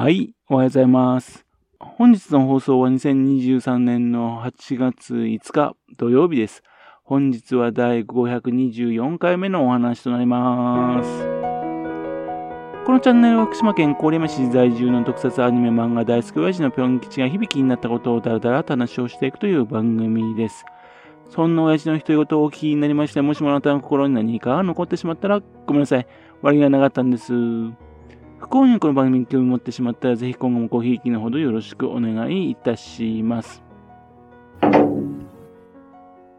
はい、おはようございます。本日の放送は2023年の8月5日土曜日です。本日は第524回目のお話となります。このチャンネルは福島県郡山市在住の特撮アニメ漫画大好き親父のぴょん吉が響きになったことをだらだらと話をしていくという番組です。そんな親父の独り言をお聞きになりまして、もしもあなたの心に何かが残ってしまったらごめんなさい。悪気がなかったんです。不幸にこの番組に興味持ってしまったら、ぜひ今後もごひいきのほどよろしくお願いいたします。今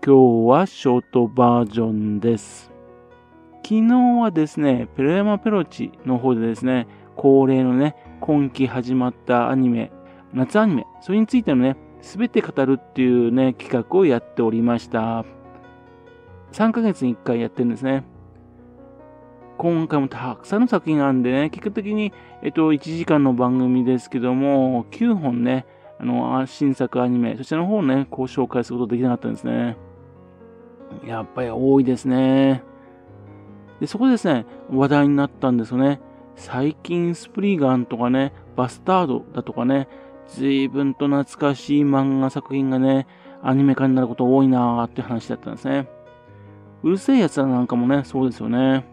日はショートバージョンです。昨日はですね、ペロヤマペロチの方でですね、恒例のね、今季始まったアニメ、夏アニメ、それについてのね、すべて語るっていうね、企画をやっておりました。3ヶ月に1回やってるんですね。今回もたくさんの作品があるんでね、結果的に、えっと、1時間の番組ですけども、9本ね、あの、新作アニメ、そちらの方をね、こう紹介することできなかったんですね。やっぱり多いですね。で、そこでですね、話題になったんですよね。最近スプリガンとかね、バスタードだとかね、随分と懐かしい漫画作品がね、アニメ化になること多いなーって話だったんですね。うるせえやつらなんかもね、そうですよね。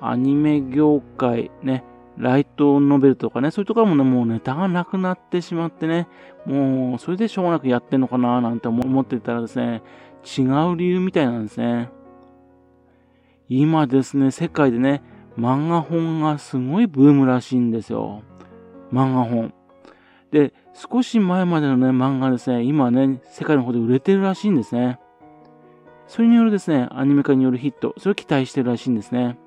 アニメ業界ね、ライトノベルとかね、そういうところもね、もうネタがなくなってしまってね、もうそれでしょうがなくやってんのかななんて思ってたらですね、違う理由みたいなんですね。今ですね、世界でね、漫画本がすごいブームらしいんですよ。漫画本。で、少し前までのね、漫画ですね、今ね、世界の方で売れてるらしいんですね。それによるですね、アニメ化によるヒット、それを期待してるらしいんですね。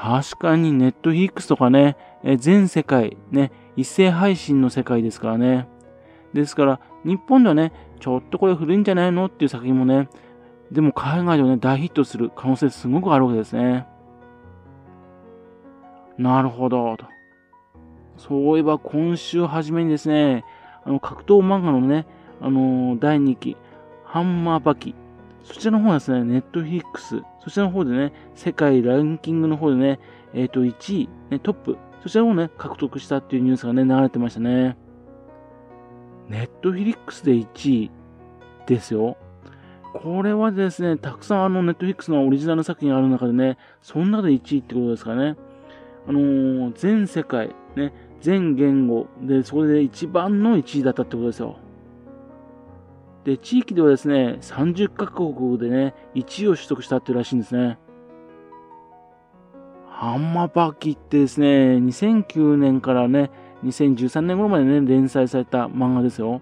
確かにネットフィックスとかね、え全世界ね、一斉配信の世界ですからね。ですから、日本ではね、ちょっとこれ古いんじゃないのっていう作品もね、でも海外ではね、大ヒットする可能性すごくあるわけですね。なるほど。とそういえば今週初めにですね、あの格闘漫画のね、あのー、第2期、ハンマーバキそちらの方はですね、ネットフィックス、そちらの方でね、世界ランキングの方でね、えっ、ー、と、1位、ね、トップ、そちらをね、獲得したっていうニュースがね、流れてましたね。ネットフィリックスで1位ですよ。これはですね、たくさんあのネットフィックスのオリジナル作品がある中でね、その中で1位ってことですかね。あのー、全世界、ね、全言語で、そこで一番の1位だったってことですよ。で、地域ではですね、30カ国でね、1位を取得したっていうらしいんですね。ハンマーバキってですね、2009年からね、2013年頃までね、連載された漫画ですよ。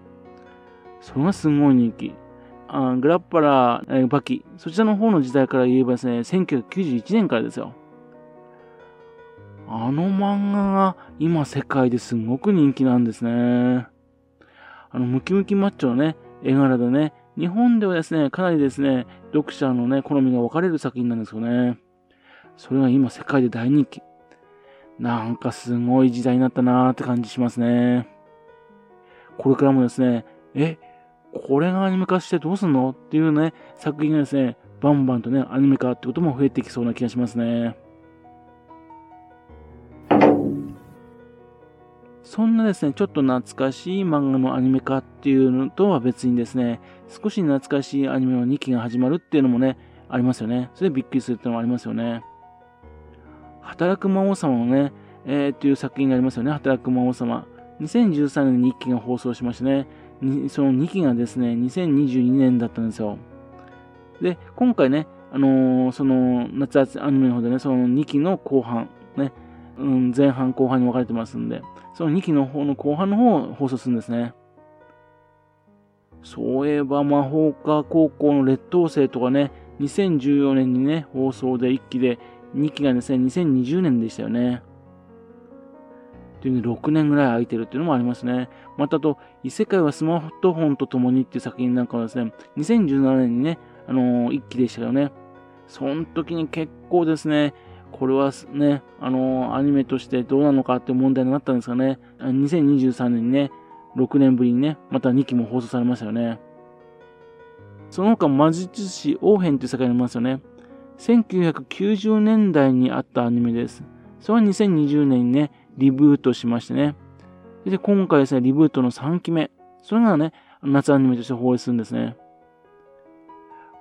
それがすごい人気。あグラッパラ、えー、バキ、そちらの方の時代から言えばですね、1991年からですよ。あの漫画が今世界ですごく人気なんですね。あの、ムキムキマッチョのね、絵柄でね、日本ではですね、かなりですね、読者のね、好みが分かれる作品なんですよね。それが今世界で大人気。なんかすごい時代になったなーって感じしますね。これからもですね、え、これがアニメ化してどうすんのっていうね、作品がですね、バンバンとね、アニメ化ってことも増えてきそうな気がしますね。そんなですね、ちょっと懐かしい漫画のアニメ化っていうのとは別にですね、少し懐かしいアニメの2期が始まるっていうのもね、ありますよね。それでびっくりするっていうのもありますよね。働く魔王様のね、えー、っていう作品がありますよね。働く魔王様。2013年に1期が放送しましてね、その2期がですね、2022年だったんですよ。で、今回ね、あのー、その夏アニメの方でね、その2期の後半、ね、うん、前半後半に分かれてますんで、その2期の方の後半の方を放送するんですね。そういえば魔法科高校の劣等生とかね、2014年にね、放送で1期で、2期がですね、2020年でしたよね。というね、6年ぐらい空いてるっていうのもありますね。またと、異世界はスマートフォンと共にっていう作品なんかはですね、2017年にね、あのー、1期でしたよね。その時に結構ですね、これはね、あのー、アニメとしてどうなのかって問題になったんですがね、2023年にね、6年ぶりにね、また2期も放送されましたよね。その他、魔術師王編という世界にありますよね。1990年代にあったアニメです。それは2020年にね、リブートしましてね。で、今回ですね、リブートの3期目。それがね、夏アニメとして放映するんですね。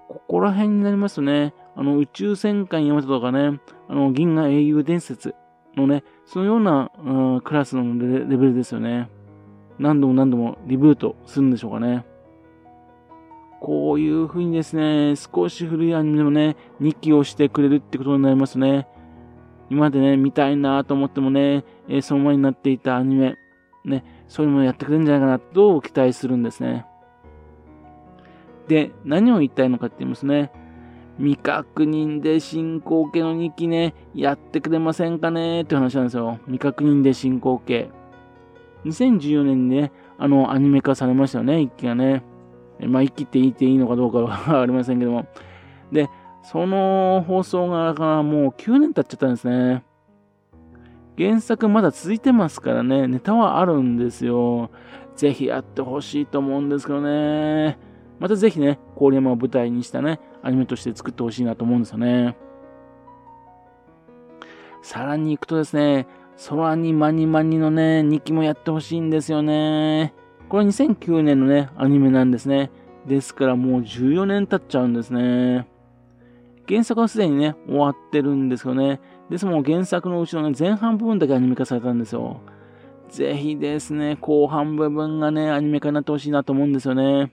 ここら辺になりますとね、あの、宇宙戦艦ヤマトとかね、あの、銀河英雄伝説のね、そのような、うん、クラスのレベルですよね。何度も何度もリブートするんでしょうかね。こういう風にですね、少し古いアニメでもね、2期をしてくれるってことになりますね。今までね、見たいなと思ってもね、えー、その前になっていたアニメ、ね、そういうのもやってくれるんじゃないかなと期待するんですね。で、何を言いたいのかって言いますね。未確認で進行形の2期ね、やってくれませんかね？って話なんですよ。未確認で進行形。2014年にね、あの、アニメ化されましたよね、1期がね。まあ、1期って言っていいのかどうかは ありませんけども。で、その放送がもう9年経っちゃったんですね。原作まだ続いてますからね、ネタはあるんですよ。ぜひやってほしいと思うんですけどね。またぜひね、郡山を舞台にしたね、アニメとして作ってほしいなと思うんですよね。さらに行くとですね、空にマニマニのね、2期もやってほしいんですよね。これ2009年のね、アニメなんですね。ですからもう14年経っちゃうんですね。原作はすでにね、終わってるんですよね。ですも原作のうちの、ね、前半部分だけアニメ化されたんですよ。ぜひですね、後半部分がね、アニメ化になってほしいなと思うんですよね。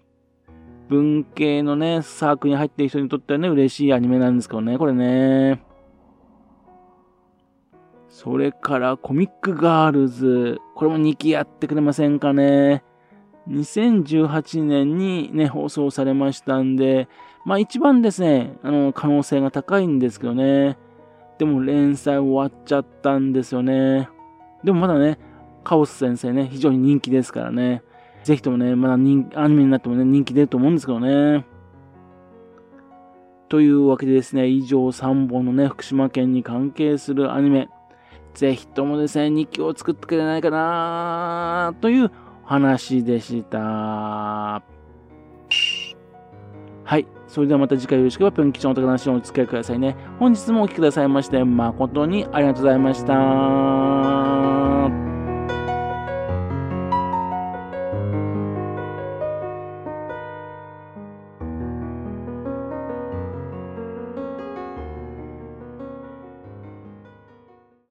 文系のね、サークルに入ってる人にとってはね、嬉しいアニメなんですけどね、これね。それからコミックガールズ。これも2期やってくれませんかね。2018年にね、放送されましたんで、まあ一番ですね、あの、可能性が高いんですけどね。でも連載終わっちゃったんですよね。でもまだね、カオス先生ね、非常に人気ですからね。ぜひともね、まだ人アニメになってもね、人気出ると思うんですけどね。というわけでですね、以上3本のね、福島県に関係するアニメ、ぜひともですね、日記を作ってくれないかなという話でした。はい。それではまた次回よろしければ、ぴょん吉のお宝話をお付き合いくださいね。本日もお聴きくださいまして、誠にありがとうございました。